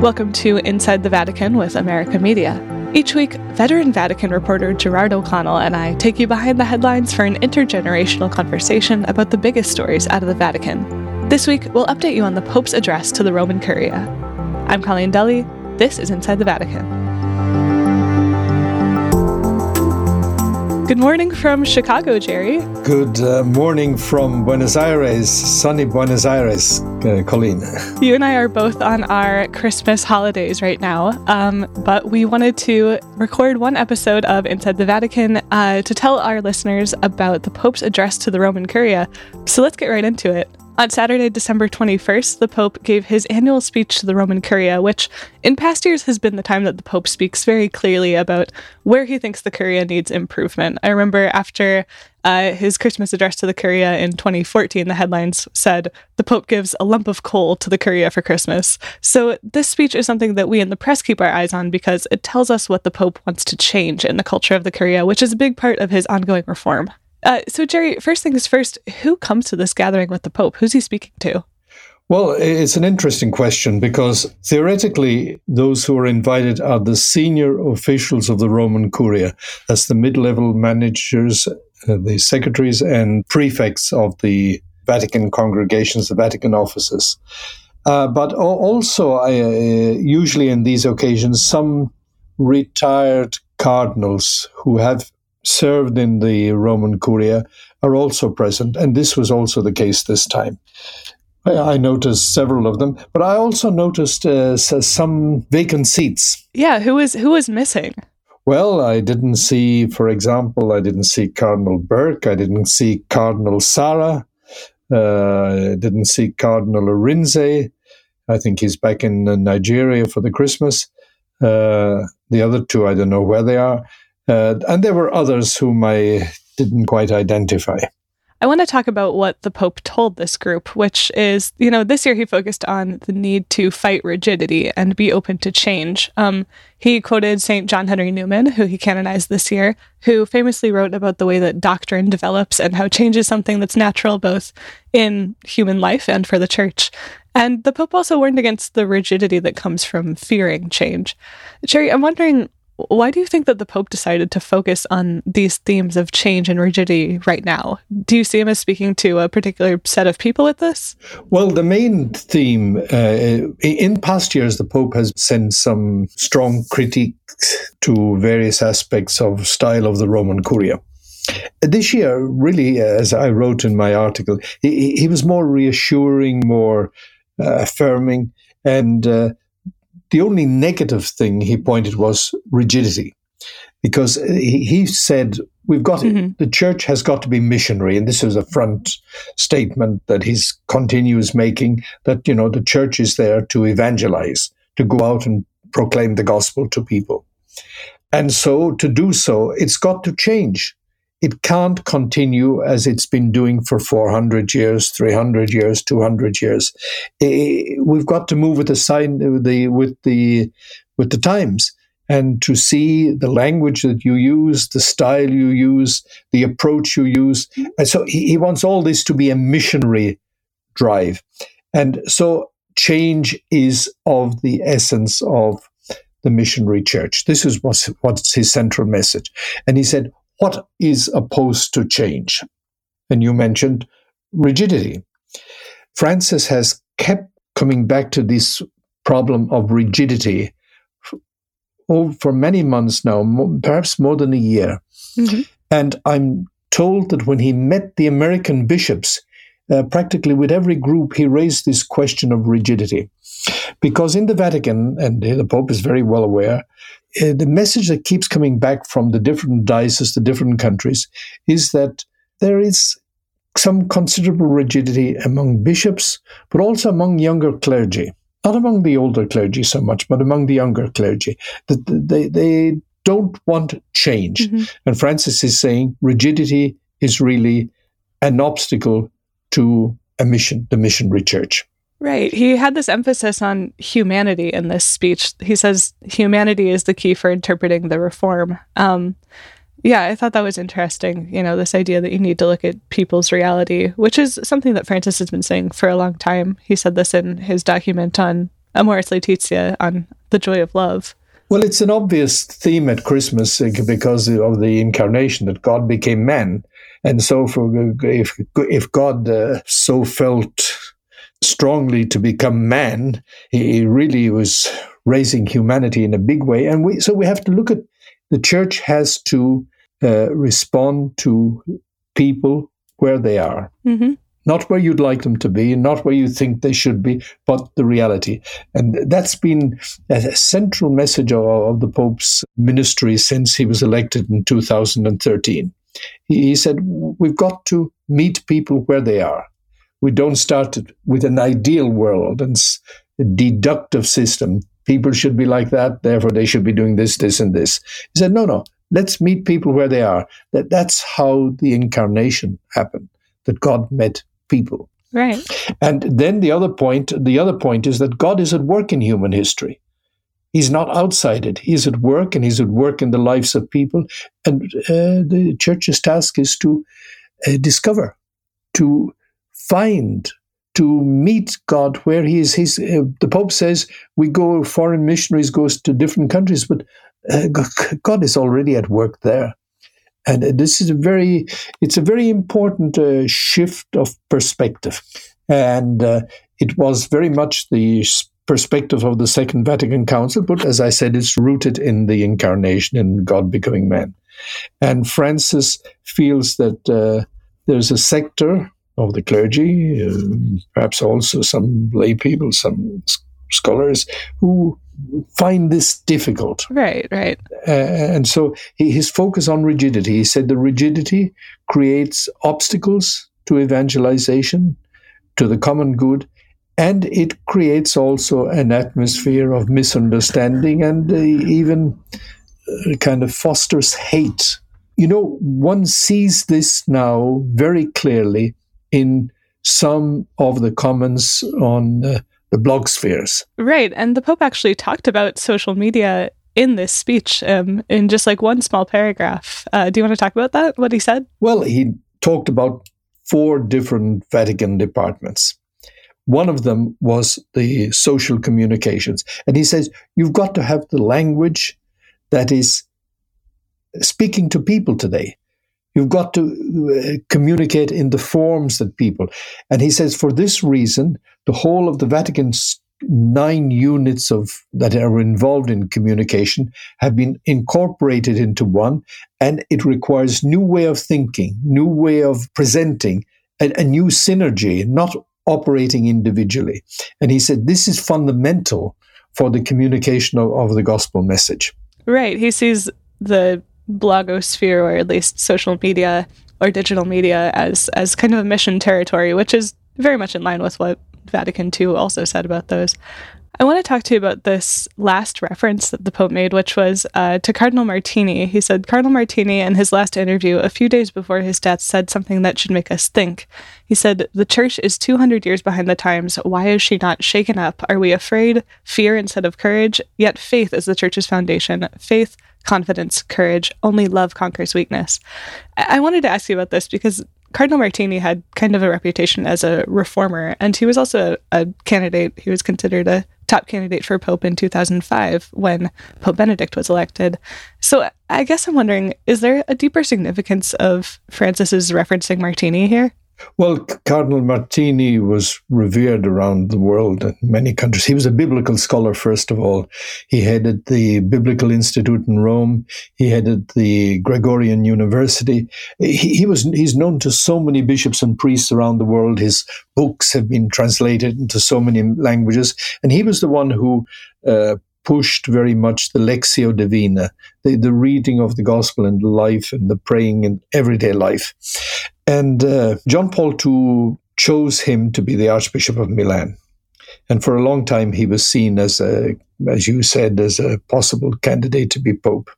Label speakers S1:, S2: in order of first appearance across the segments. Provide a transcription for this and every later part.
S1: Welcome to Inside the Vatican with America Media. Each week, veteran Vatican reporter Gerard O'Connell and I take you behind the headlines for an intergenerational conversation about the biggest stories out of the Vatican. This week, we'll update you on the Pope's address to the Roman Curia. I'm Colleen Dulle. This is Inside the Vatican. Good morning from Chicago, Jerry.
S2: Good uh, morning from Buenos Aires, sunny Buenos Aires, uh, Colleen.
S1: You and I are both on our Christmas holidays right now, um, but we wanted to record one episode of Inside the Vatican uh, to tell our listeners about the Pope's address to the Roman Curia. So let's get right into it. On Saturday, December 21st, the Pope gave his annual speech to the Roman Curia, which in past years has been the time that the Pope speaks very clearly about where he thinks the Curia needs improvement. I remember after uh, his Christmas address to the Curia in 2014, the headlines said, The Pope gives a lump of coal to the Curia for Christmas. So this speech is something that we in the press keep our eyes on because it tells us what the Pope wants to change in the culture of the Curia, which is a big part of his ongoing reform. Uh, so, Jerry, first things first, who comes to this gathering with the Pope? Who's he speaking to?
S2: Well, it's an interesting question because theoretically, those who are invited are the senior officials of the Roman Curia. That's the mid level managers, uh, the secretaries, and prefects of the Vatican congregations, the Vatican offices. Uh, but also, uh, usually in these occasions, some retired cardinals who have served in the Roman Curia are also present, and this was also the case this time. I noticed several of them, but I also noticed uh, some vacant seats.
S1: Yeah, who is who is missing?
S2: Well, I didn't see, for example, I didn't see Cardinal Burke. I didn't see Cardinal Sarah. Uh, I didn't see Cardinal Arinze. I think he's back in Nigeria for the Christmas. Uh, the other two, I don't know where they are. Uh, and there were others whom I didn't quite identify.
S1: I want to talk about what the Pope told this group, which is, you know, this year he focused on the need to fight rigidity and be open to change. Um, he quoted St. John Henry Newman, who he canonized this year, who famously wrote about the way that doctrine develops and how change is something that's natural both in human life and for the church. And the Pope also warned against the rigidity that comes from fearing change. Jerry, I'm wondering why do you think that the Pope decided to focus on these themes of change and rigidity right now? Do you see him as speaking to a particular set of people with this?
S2: Well, the main theme uh, in past years, the Pope has sent some strong critiques to various aspects of style of the Roman Curia. This year, really, as I wrote in my article, he, he was more reassuring, more uh, affirming, and uh, the only negative thing he pointed was rigidity, because he, he said we've got mm-hmm. the church has got to be missionary, and this is a front statement that he continues making that you know the church is there to evangelize, to go out and proclaim the gospel to people, and so to do so, it's got to change it can't continue as it's been doing for 400 years, 300 years, 200 years. Eh, eh, we've got to move with the sign, the with the with the times, and to see the language that you use, the style you use, the approach you use. And so he, he wants all this to be a missionary drive, and so change is of the essence of the missionary church. This is what's, what's his central message. And he said, what is opposed to change? And you mentioned rigidity. Francis has kept coming back to this problem of rigidity for, for many months now, perhaps more than a year. Mm-hmm. And I'm told that when he met the American bishops, uh, practically with every group, he raised this question of rigidity. Because in the Vatican, and the Pope is very well aware, uh, the message that keeps coming back from the different dioceses, the different countries, is that there is some considerable rigidity among bishops, but also among younger clergy. Not among the older clergy so much, but among the younger clergy. That they, they don't want change. Mm-hmm. And Francis is saying rigidity is really an obstacle to a mission, the missionary church.
S1: Right. He had this emphasis on humanity in this speech. He says humanity is the key for interpreting the reform. Um, yeah, I thought that was interesting. You know, this idea that you need to look at people's reality, which is something that Francis has been saying for a long time. He said this in his document on Amoris Laetitia on the joy of love.
S2: Well, it's an obvious theme at Christmas because of the incarnation that God became man, and so for if if God uh, so felt strongly to become man, he really was raising humanity in a big way, and we so we have to look at the church has to uh, respond to people where they are. Mm-hmm not where you'd like them to be, not where you think they should be, but the reality. And that's been a central message of, of the Pope's ministry since he was elected in 2013. He, he said, We've got to meet people where they are. We don't start with an ideal world and a deductive system. People should be like that, therefore they should be doing this, this, and this. He said, No, no, let's meet people where they are. That, that's how the incarnation happened, that God met people.
S1: Right.
S2: And then the other point, the other point is that God is at work in human history. He's not outside it. He's at work, and he's at work in the lives of people. And uh, the church's task is to uh, discover, to find, to meet God where He is. He's, uh, the Pope says we go, foreign missionaries goes to different countries, but uh, God is already at work there. And this is a very, it's a very important uh, shift of perspective. And uh, it was very much the perspective of the Second Vatican Council, but as I said, it's rooted in the incarnation in God becoming man. And Francis feels that uh, there's a sector of the clergy, uh, perhaps also some lay people, some scholars, who find this difficult.
S1: Right, right.
S2: Uh, and so he, his focus on rigidity. He said the rigidity creates obstacles to evangelization, to the common good, and it creates also an atmosphere of misunderstanding and uh, even uh, kind of fosters hate. You know, one sees this now very clearly in some of the comments on uh, the blog spheres.
S1: Right. And the Pope actually talked about social media in this speech um, in just like one small paragraph. Uh, do you want to talk about that? What he said?
S2: Well, he talked about four different Vatican departments. One of them was the social communications. And he says, you've got to have the language that is speaking to people today. You've got to uh, communicate in the forms that people. And he says, for this reason, the whole of the Vatican's nine units of that are involved in communication have been incorporated into one and it requires new way of thinking new way of presenting a, a new synergy not operating individually and he said this is fundamental for the communication of, of the gospel message
S1: right he sees the blogosphere or at least social media or digital media as as kind of a mission territory, which is very much in line with what Vatican II also said about those. I want to talk to you about this last reference that the Pope made, which was uh, to Cardinal Martini. He said, Cardinal Martini, in his last interview a few days before his death, said something that should make us think. He said, The church is 200 years behind the times. Why is she not shaken up? Are we afraid? Fear instead of courage? Yet faith is the church's foundation. Faith confidence, courage. Only love conquers weakness. I-, wanted to ask you about this because Cardinal Martini had kind of a reputation as a reformer, and he was also a, candidate. He was considered a top candidate for Pope in 2005 when Pope Benedict was elected. So I guess I'm wondering is there a deeper significance of Francis's referencing Martini here?
S2: Well, Cardinal Martini was revered around the world in many countries. He was a biblical scholar, first of all. He headed the Biblical Institute in Rome. He headed the Gregorian University. He, he, was he's known to so many bishops and priests around the world. His books have been translated into so many languages, and he was the one who uh, pushed very much the Lectio Divina, the, the reading of the gospel and life and the praying in everyday life. And uh, John Paul II chose him to be the Archbishop of Milan. And for a long time, he was seen as a, as you said, as a possible candidate to be Pope.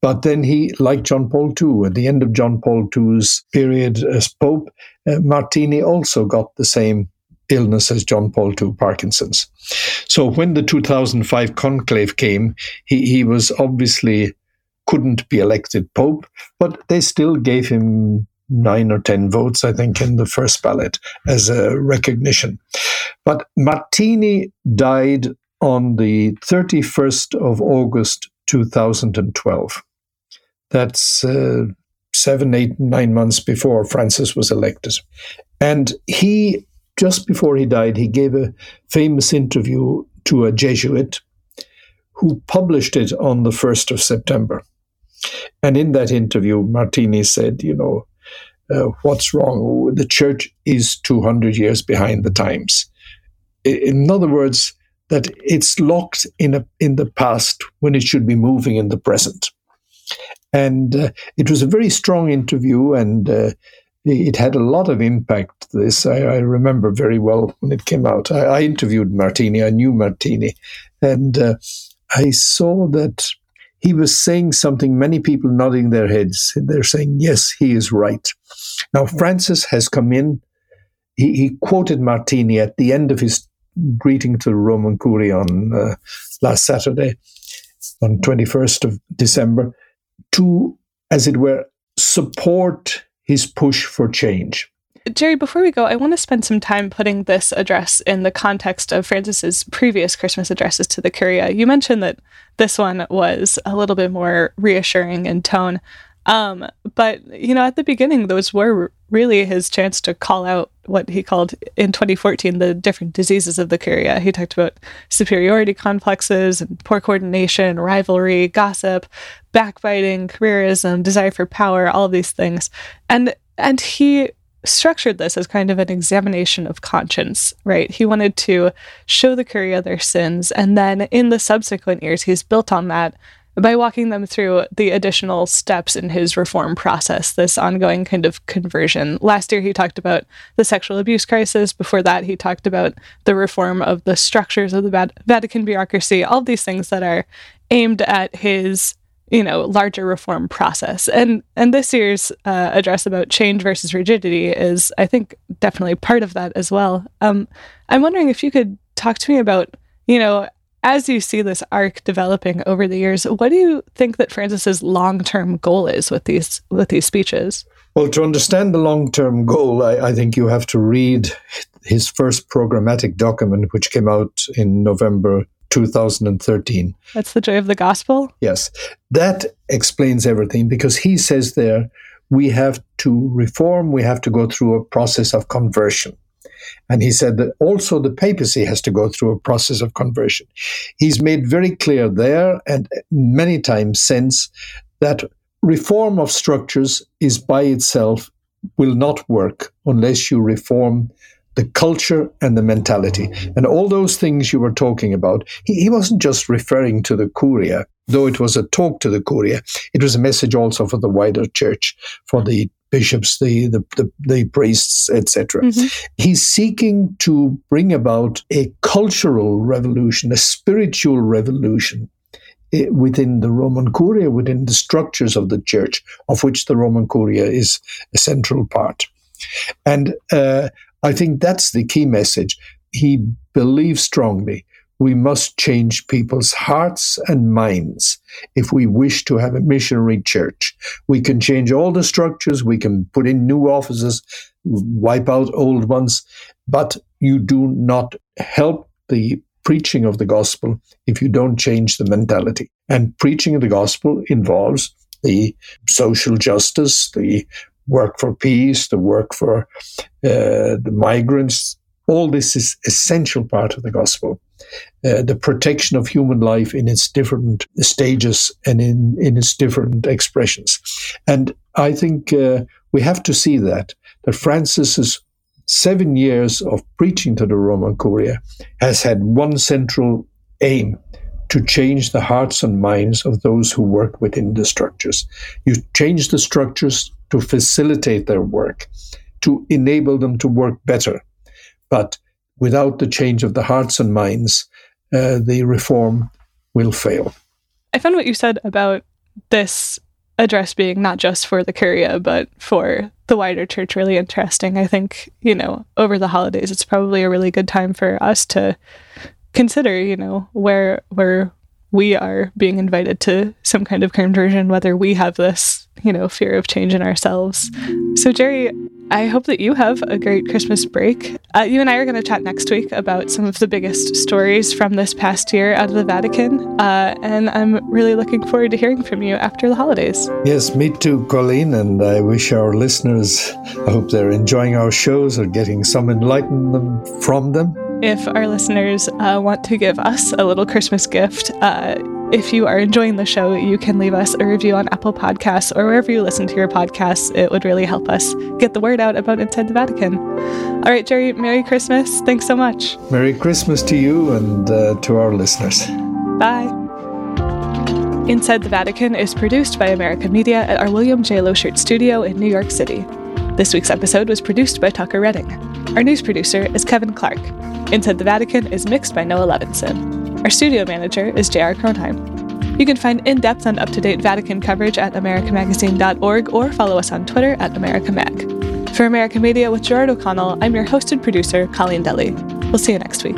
S2: But then he, like John Paul II, at the end of John Paul II's period as Pope, uh, Martini also got the same illness as John Paul II, Parkinson's. So when the 2005 conclave came, he, he was obviously couldn't be elected Pope, but they still gave him nine or ten votes, I think, in the first ballot as a recognition. But Martini died on the 31st of August 2012. That's uh, seven, eight, nine months before Francis was elected. And he, just before he died, he gave a famous interview to a Jesuit who published it on the 1st of September. And in that interview, Martini said, you know, uh, what's wrong? The church is 200 years behind the times. In other words, that it's locked in a, in the past when it should be moving in the present. And uh, it was a very strong interview, and uh, it had a lot of impact. This I, I, remember very well when it came out. I, I interviewed Martini. I knew Martini, and uh, I saw that he was saying something. Many people nodding their heads. They're saying, "Yes, he is right." Now Francis has come in. He, he quoted Martini at the end of his greeting to the Roman Curia on uh, last Saturday, on 21st of December, to, as it were, support his push for change.
S1: Jerry, before we go, I want to spend some time putting this address in the context of Francis's previous Christmas addresses to the Curia. You mentioned that this one was a little bit more reassuring in tone. Um, but you know, at the beginning, those were really his chance to call out what he called in 2014 the different diseases of the curia. He talked about superiority complexes and poor coordination, rivalry, gossip, backbiting, careerism, desire for power, all of these things, and and he structured this as kind of an examination of conscience, right? He wanted to show the Curia their sins, and then in the subsequent years, he's built on that by walking them through the additional steps in his reform process, this ongoing kind of conversion. Last year, he talked about the sexual abuse crisis. Before that, he talked about the reform of the structures of the Vatican bureaucracy, all these things that are aimed at his you know larger reform process and and this year's uh, address about change versus rigidity is i think definitely part of that as well um, i'm wondering if you could talk to me about you know as you see this arc developing over the years, what do you think that Francis's long-term goal is with these with these speeches?
S2: Well, to understand the long-term goal, I, I think you have to read his first programmatic document, which came out in November 2013.
S1: That's the joy of the gospel?
S2: Yes. That explains everything because he says there we have to reform, we have to go through a process of conversion. And he said that also the papacy has to go through a process of conversion. He's made very clear there and many times since that reform of structures is by itself will not work unless you reform the culture and the mentality. And all those things you were talking about, he, he wasn't just referring to the Curia, though it was a talk to the Curia, it was a message also for the wider church, for the bishops, the the, the, the priests, etc. Mm-hmm. He's seeking to bring about a cultural revolution, a spiritual revolution eh, within the Roman Curia, within the structures of the church, of which the Roman Curia is a central part. And uh, I think that's the key message. He believes strongly we must change people's hearts and minds if we wish to have a missionary church. We can change all the structures, we can put in new offices, wipe out old ones, but you do not help the preaching of the gospel if you don't change the mentality. And preaching of the gospel involves the social justice, the work for peace, the work for uh, the migrants. All this is essential part of the gospel. Uh, the protection of human life in its different stages and in, in its different expressions. And I think uh, we have to see that, that Francis's seven years of preaching to the Roman Curia has had one central aim to change the hearts and minds of those who work within the structures. You change the structures to facilitate their work, to enable them to work better. But without the change of the hearts and minds, uh, the reform will fail.
S1: I found what you said about this address being not just for the Curia, but for the wider church really interesting. I think, you know, over the holidays, it's probably a really good time for us to consider, you know, where where we are being invited to some kind of conversion, whether we have this, you know, fear of change in ourselves. So, Jerry, I hope that you have a great Christmas break. Uh, you and I are going to chat next week about some of the biggest stories from this past year out of the Vatican. Uh, and I'm really looking forward to hearing from you after the holidays.
S2: Yes, me too, Colleen. And I wish our listeners, I hope they're enjoying our shows or getting some enlightenment from them.
S1: If our listeners uh, want to give us a little Christmas gift, uh, if you are enjoying the show, you can leave us a review on Apple Podcasts or wherever you listen to your podcasts. It would really help us get the word out about Inside the Vatican. All right, Jerry, Merry Christmas. Thanks so much.
S2: Merry Christmas to you and uh, to our listeners.
S1: Bye. Inside the Vatican is produced by America Media at our William J. Loschert studio in New York City. This week's episode was produced by Tucker Redding. Our news producer is Kevin Clark. Inside the Vatican is mixed by Noah Levinson. Our studio manager is J.R. Kronheim. You can find in depth and up to date Vatican coverage at americamagazine.org or follow us on Twitter at AmericaMag. For American Media with Gerard O'Connell, I'm your hosted producer, Colleen Dulle. We'll see you next week.